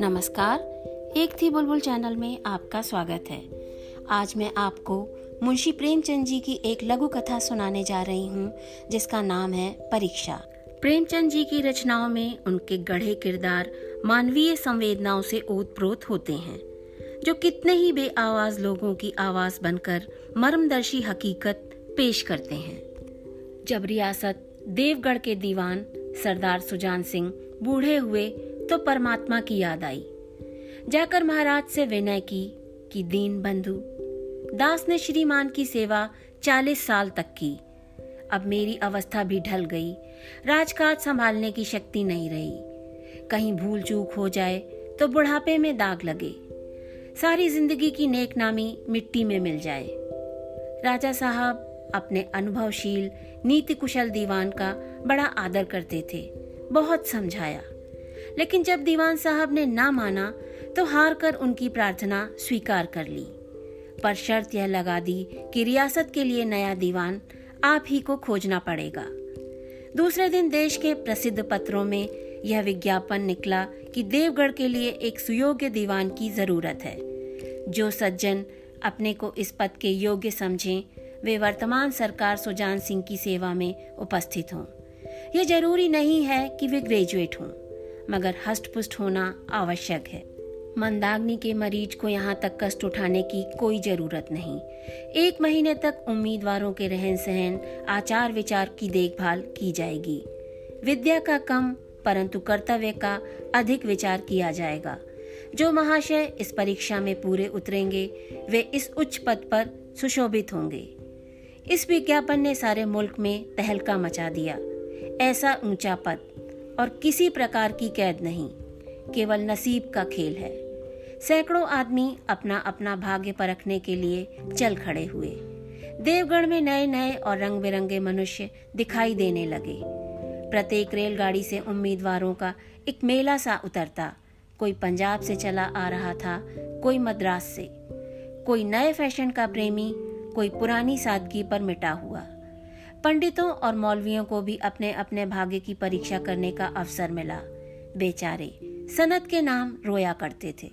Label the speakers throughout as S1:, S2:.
S1: नमस्कार, एक थी बुलबुल चैनल में आपका स्वागत है। आज मैं आपको मुंशी प्रेमचंद जी की एक लघु कथा सुनाने जा रही हूँ, जिसका नाम है परीक्षा। प्रेमचंद जी की रचनाओं में उनके गढ़े किरदार मानवीय संवेदनाओं से ओतप्रोत होते हैं, जो कितने ही बेआवाज लोगों की आवाज़ बनकर मर्मदर्शी हकीकत पेश करते हैं। जब रियासत देवगढ़ के दीवान सरदार सुजान सिंह बूढ़े हुए तो परमात्मा की याद आई। जाकर महाराज से विनय की कि दीन बंधु, दास ने श्रीमान की सेवा चालीस साल तक की। अब मेरी अवस्था भी ढल गई, राजकाज संभालने की शक्ति नहीं रही। कहीं भूल चूक हो जाए तो बुढ़ापे में दाग लगे। सारी ज़िंदगी की नेक नामी मिट्टी में मिल जाए। राजा साहब अपने अनुभवशील नीति कुशल दीवान का बड़ा आदर करते थे, बहुत समझाया। लेकिन जब दीवान साहब ने ना माना तो हार कर उनकी प्रार्थना स्वीकार कर ली। पर शर्त यह लगा दी कि रियासत के लिए नया दीवान आप ही को खोजना पड़ेगा। दूसरे दिन देश के प्रसिद्ध पत्रों में यह विज्ञापन निकला कि देवगढ़ के लिए एक सुयोग्य दीवान की ज़रूरत है। जो सज्जन अपने को इस पद के योग्य समझें वे वर्तमान सरकार सुजान सिंह की सेवा में उपस्थित हों। यह ज़रूरी नहीं है कि वे ग्रेजुएट हों, मगर हष्ट पुष्ट होना आवश्यक है। मंदाग्नि के मरीज़ को यहाँ तक कष्ट उठाने की कोई ज़रूरत नहीं। एक महीने तक उम्मीदवारों के रहन सहन आचार विचार की देखभाल की जाएगी। विद्या का कम, परंतु कर्तव्य का अधिक विचार किया जाएगा। जो महाशय इस परीक्षा में पूरे उतरेंगे, वे इस उच्च पद पर सुशोभित होंगे। इस विज्ञापन ने सारे मुल्क में तहलका मचा दिया। ऐसा ऊँचा पद और किसी प्रकार की कैद नहीं, केवल नसीब का खेल है। सैकड़ों आदमी अपना अपना भाग्य परखने के लिए चल खड़े हुए। देवगढ़ में नए नए और रंग बिरंगे मनुष्य दिखाई देने लगे। प्रत्येक रेलगाड़ी से उम्मीदवारों का एक मेला सा उतरता। कोई पंजाब से चला आ रहा था, कोई मद्रास से। कोई नए फ़ैशन का प्रेमी कोई पुरानी सादगी पर मिटा हुआ। पंडितों और मौलवियों को भी अपने अपने भाग्य की परीक्षा करने का अवसर मिला। बेचारे सनत के नाम रोया करते थे।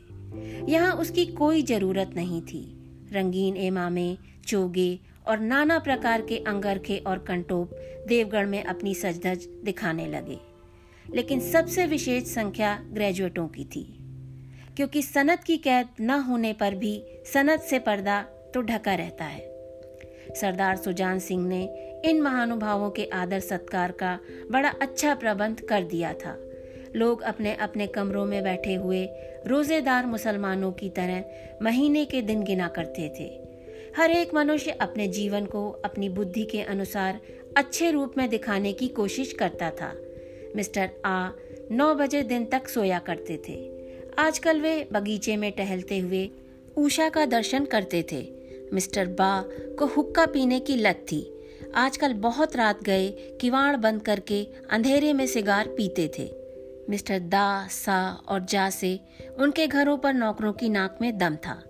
S1: यहाँ उसकी कोई ज़रूरत नहीं थी। रंगीन एमामे चोगे और नाना प्रकार के अंगरखे और कंटोप देवगढ़ में अपनी सजधज दिखाने लगे। लेकिन सबसे विशेष संख्या ग्रेजुएटों की थी। क्योंकि सनत की कैद न होने पर भी सनत से पर्दा तो ढका रहता है। सरदार सुजान सिंह ने इन महानुभावों के आदर सत्कार का बड़ा अच्छा प्रबंध कर दिया था। लोग अपने अपने कमरों में बैठे हुए रोजेदार मुसलमानों की तरह महीने के दिन गिना करते थे। हर एक मनुष्य अपने जीवन को अपनी बुद्धि के अनुसार अच्छे रूप में दिखाने की कोशिश करता था। मिस्टर आ नौ बजे दिन तक सोया करते थे। आजकल वे बगीचे में टहलते हुए ऊषा का दर्शन करते थे। मिस्टर बा को हुक्का पीने की लत थी। आजकल बहुत रात गए, किवाड़ बंद करके अंधेरे में सिगार पीते थे। मिस्टर दा, सा और जा से उनके घरों पर नौकरों की नाक में दम था।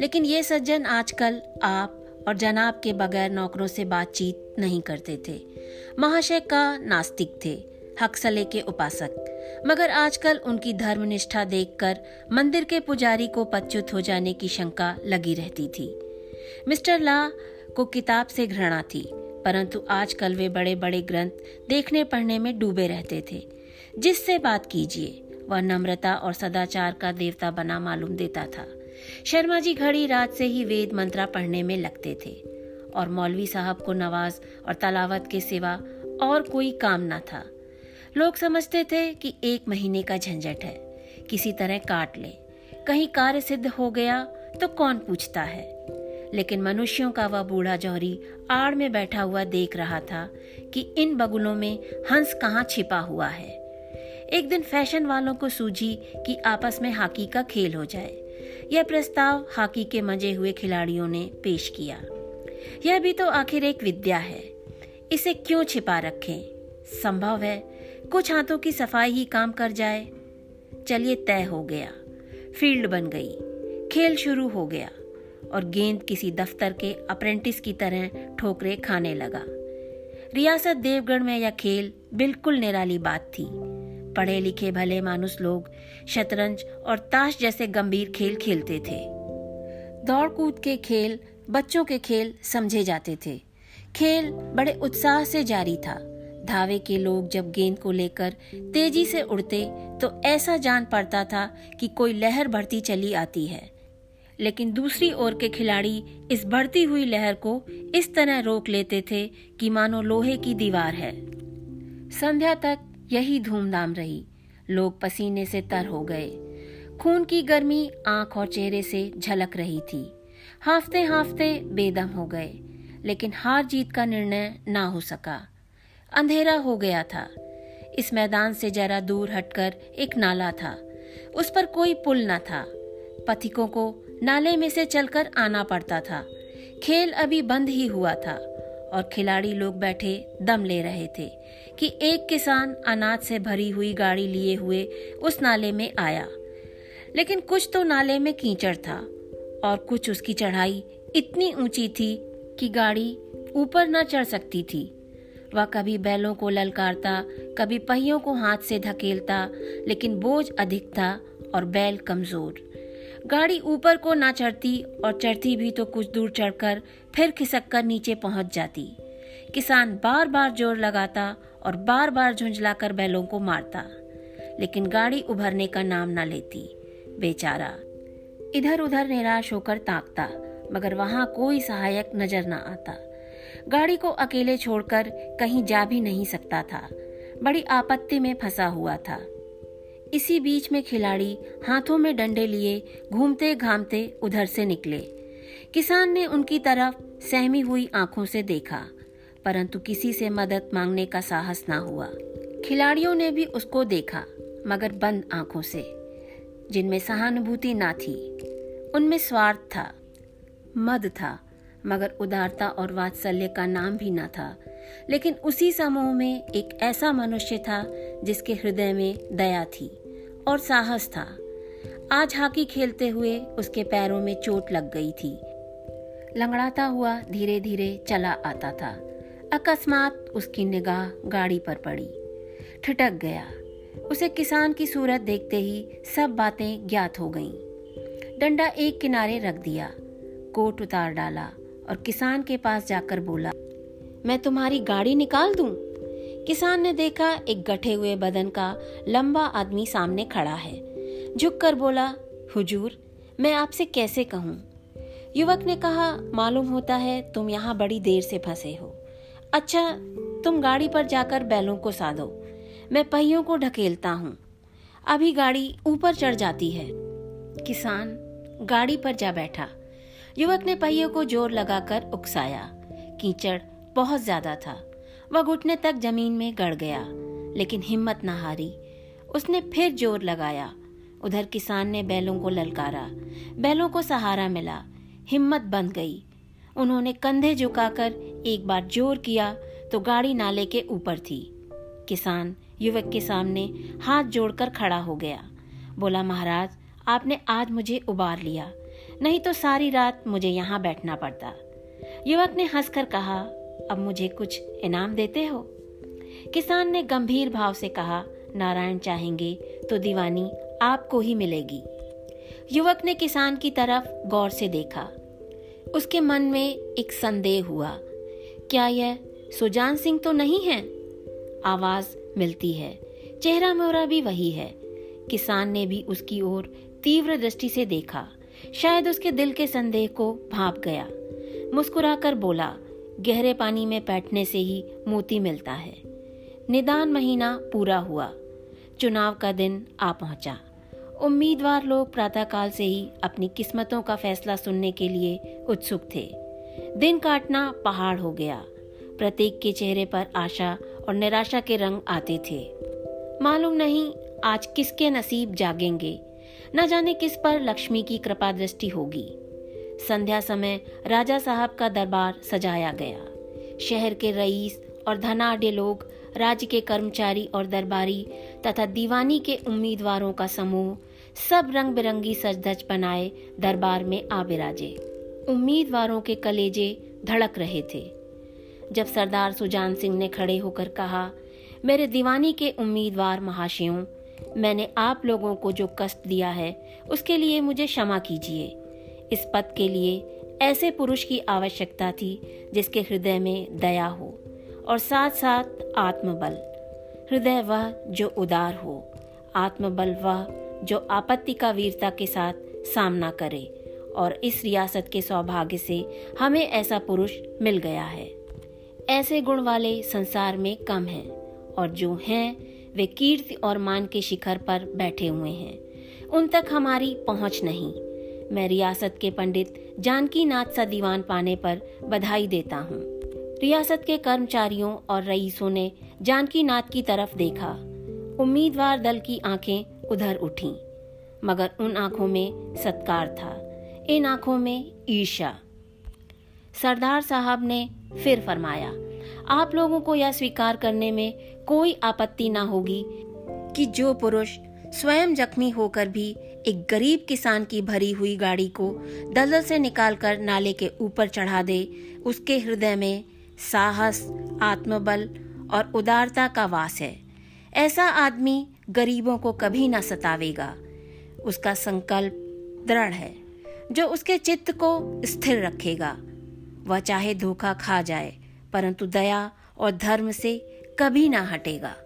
S1: लेकिन ये सज्जन आजकल आप और जनाब के बगैर नौकरों से बातचीत नहीं करते थे। महाशय का नास्तिक थे हकसले के उपासक। मगर आजकल उनकी धर्मनिष्ठा देखकर मंदिर के पुजारी को पच्युत हो जाने की शंका लगी रहती थी। मिस्टर ला को किताब से घृणा थी, परंतु आजकल वे बड़े बड़े ग्रंथ देखने पढ़ने में डूबे रहते थे। जिससे बात कीजिए, वह नम्रता और सदाचार का देवता बना मालूम देता था। शर्मा जी घड़ी रात से ही वेद मंत्रा पढ़ने में लगते थे, और मौलवी साहब को नवाज़ और तलावत के सिवा और कोई काम न था। लोग समझते थे कि एक महीने का झंझट है, किसी तरह काट ले, कहीं कार्य सिद्ध हो गया तो कौन पूछता है? लेकिन मनुष्यों का वह बूढ़ा जौहरी आड़ में बैठा हुआ देख रहा था कि इन बगुलों में हंस कहाँ छिपा हुआ है। एक दिन फ़ैशन वालों को सूझी कि आपस में हॉकी का खेल हो जाए। यह प्रस्ताव हॉकी के मज़े हुए खिलाड़ियों ने पेश किया। यह भी तो आखिर एक विद्या है। इसे क्यों छिपा रखें? संभव है कुछ हाथों की सफ़ाई ही काम कर जाए। चलिए तय हो गया। फ़ील्ड बन गई। खेल शुरू हो गया। और गेंद किसी दफ्तर के अप्रेंटिस की तरह ठोकरे खाने लगा। रियासत देवगढ़ में यह खेल बिल्कुल निराली बात थी। पढ़े लिखे भले मानुस लोग शतरंज और ताश जैसे गंभीर खेल खेलते थे। दौड़ कूद के खेल बच्चों के खेल समझे जाते थे। खेल बड़े उत्साह से जारी था। धावे के लोग जब गेंद को लेकर तेज़ी से उड़ते तो ऐसा जान पड़ता था कि कोई लहर बढ़ती चली आती है। लेकिन दूसरी ओर के खिलाड़ी इस बढ़ती हुई लहर को इस तरह रोक लेते थे कि मानो लोहे की दीवार है। संध्या तक यही धूमधाम रही। लोग पसीने से तर हो गए। खून की गर्मी आँख और चेहरे से झलक रही थी। हाफते हाफते बेदम हो गए, लेकिन हार जीत का निर्णय ना हो सका। अंधेरा हो गया था। इस मैदान से जरा दूर हटकर एक नाला था। उस पर कोई पुल न था। पथिकों को नाले में से चलकर आना पड़ता था। खेल अभी बंद ही हुआ था और खिलाड़ी लोग बैठे दम ले रहे थे कि एक किसान अनाज से भरी हुई गाड़ी लिए हुए उस नाले में आया। लेकिन कुछ तो नाले में कीचड़ था और कुछ उसकी चढ़ाई इतनी ऊँची थी कि गाड़ी ऊपर न चढ़ सकती थी। वह कभी बैलों को ललकारता, कभी पहियों को हाथ से धकेलता, लेकिन बोझ अधिक था और बैल कमज़ोर। गाड़ी ऊपर को ना चढ़ती और चढ़ती भी तो कुछ दूर चढ़कर फिर खिसक कर नीचे पहुँच जाती। किसान बार बार ज़ोर लगाता और बार बार झुंझलाकर बैलों को मारता। लेकिन गाड़ी उभरने का नाम ना लेती। बेचारा इधर उधर निराश होकर ताकता, मगर वहाँ कोई सहायक नज़र न आता। गाड़ी को अकेले छोड़कर कहीं जा भी नहीं सकता था। बड़ी आपत्ति में फंसा हुआ था। इसी बीच में खिलाड़ी हाथों में डंडे लिए घूमते घामते उधर से निकले। किसान ने उनकी तरफ़ सहमी हुई आँखों से देखा, परंतु किसी से मदद मांगने का साहस ना हुआ। खिलाड़ियों ने भी उसको देखा, मगर बंद आँखों से, जिनमें सहानुभूति ना थी। उनमें स्वार्थ था, मद था, मगर उदारता और वात्सल्य का नाम भी न था। लेकिन उसी समूह में एक ऐसा मनुष्य था जिसके हृदय में दया थी। और साहस था। आज हॉकी खेलते हुए उसके पैरों में चोट लग गई थी। लंगड़ाता हुआ धीरे धीरे चला आता था। अकस्मात उसकी निगाह गाड़ी पर पड़ी। ठिटक गया। उसे किसान की सूरत देखते ही सब बातें ज्ञात हो गईं। डंडा एक किनारे रख दिया। कोट उतार डाला और किसान के पास जाकर बोला, मैं तुम्हारी गाड़ी निकाल दूँ? किसान ने देखा एक गठे हुए बदन का लंबा आदमी सामने खड़ा है। झुककर बोला, हुजूर, मैं आपसे कैसे कहूँ? युवक ने कहा, मालूम होता है तुम यहाँ बड़ी देर से फंसे हो। अच्छा तुम गाड़ी पर जाकर बैलों को साधो। मैं पहियों को ढकेलता हूँ। अभी गाड़ी ऊपर चढ़ जाती है। किसान गाड़ी पर जा बैठा। युवक ने पहियों को ज़ोर लगाकर उकसाया। कीचड़ बहुत ज़्यादा था। वह घुटने तक ज़मीन में गड़ गया, लेकिन हिम्मत न हारी। उसने फिर ज़ोर लगाया। उधर किसान ने बैलों को ललकारा। बैलों को सहारा मिला। हिम्मत बंद गई। उन्होंने कंधे झुकाकर एक बार ज़ोर किया तो गाड़ी नाले के ऊपर थी। किसान, युवक के सामने हाथ जोड़कर खड़ा हो गया। बोला, महाराज, आपने आज मुझे उबार लिया। नहीं तो सारी रात मुझे यहाँ बैठना पड़ता। युवक ने हंसकर कहा अब मुझे कुछ इनाम देते हो? किसान ने गंभीर भाव से कहा, नारायण चाहेंगे तो दीवानी आपको ही मिलेगी। युवक ने किसान की तरफ़ गौर से देखा। उसके मन में एक संदेह हुआ, क्या यह सुजान सिंह तो नहीं है? आवाज़ मिलती है, चेहरा मोहरा भी वही है। किसान ने भी उसकी ओर तीव्र दृष्टि से देखा। शायद उसके दिल के संदेह को भाप गया। मुस्कुराकर बोला गहरे पानी में बैठने से ही मोती मिलता है। निदान महीना पूरा हुआ। चुनाव का दिन आ पहुँचा। उम्मीदवार लोग प्रातःकाल से ही अपनी किस्मतों का फैसला सुनने के लिए उत्सुक थे। दिन काटना पहाड़ हो गया। प्रत्येक के चेहरे पर आशा और निराशा के रंग आते थे। मालूम नहीं आज किसके नसीब जागेंगे। न जाने किस पर लक्ष्मी की कृपा दृष्टि होगी। संध्या समय राजा साहब का दरबार सजाया गया। शहर के रईस और धनाढ़ लोग, राज्य के कर्मचारी और दरबारी तथा दीवानी के उम्मीदवारों का समूह सब रंग बिरंगी सजधज बनाए दरबार में आ बिराजे उम्मीदवारों के कलेजे धड़क रहे थे। जब सरदार सुजान सिंह ने खड़े होकर कहा, मेरे दीवानी के उम्मीदवार महाशयों, मैंने आप लोगों को जो कष्ट दिया है, उसके लिए मुझे क्षमा कीजिए। इस पद के लिए ऐसे पुरुष की आवश्यकता थी, जिसके हृदय में दया हो और साथ साथ आत्मबल। हृदय वह जो उदार हो, आत्मबल वह जो आपत्ति का वीरता के साथ सामना करे और इस रियासत के सौभाग्य से हमें ऐसा पुरुष मिल गया है। ऐसे गुण वाले संसार में कम हैं और जो हैं, वे कीर्ति और मान के शिखर पर बैठे हुए हैं। उन तक हमारी पहुँच नहीं। मैं रियासत के पंडित जानकी नाथ सा दीवान पाने पर बधाई देता हूँ। रियासत के कर्मचारियों और रईसों ने जानकी नाथ की तरफ़ देखा। उम्मीदवार दल की आँखें उधर उठी, मगर उन आँखों में सत्कार था। इन आँखों में ईर्षा सरदार साहब ने फिर फरमाया, आप लोगों को यह स्वीकार करने में कोई आपत्ति ना होगी कि जो पुरुष स्वयं जख्मी होकर भी एक गरीब किसान की भरी हुई गाड़ी को दलदल से निकालकर नाले के ऊपर चढ़ा दे। उसके हृदय में साहस, आत्मबल और उदारता का वास है। ऐसा आदमी गरीबों को कभी ना सतावेगा। उसका संकल्प दृढ़ है। जो उसके चित्त को स्थिर रखेगा, वह चाहे धोखा खा जाए, परंतु दया और धर्म से कभी ना हटेगा।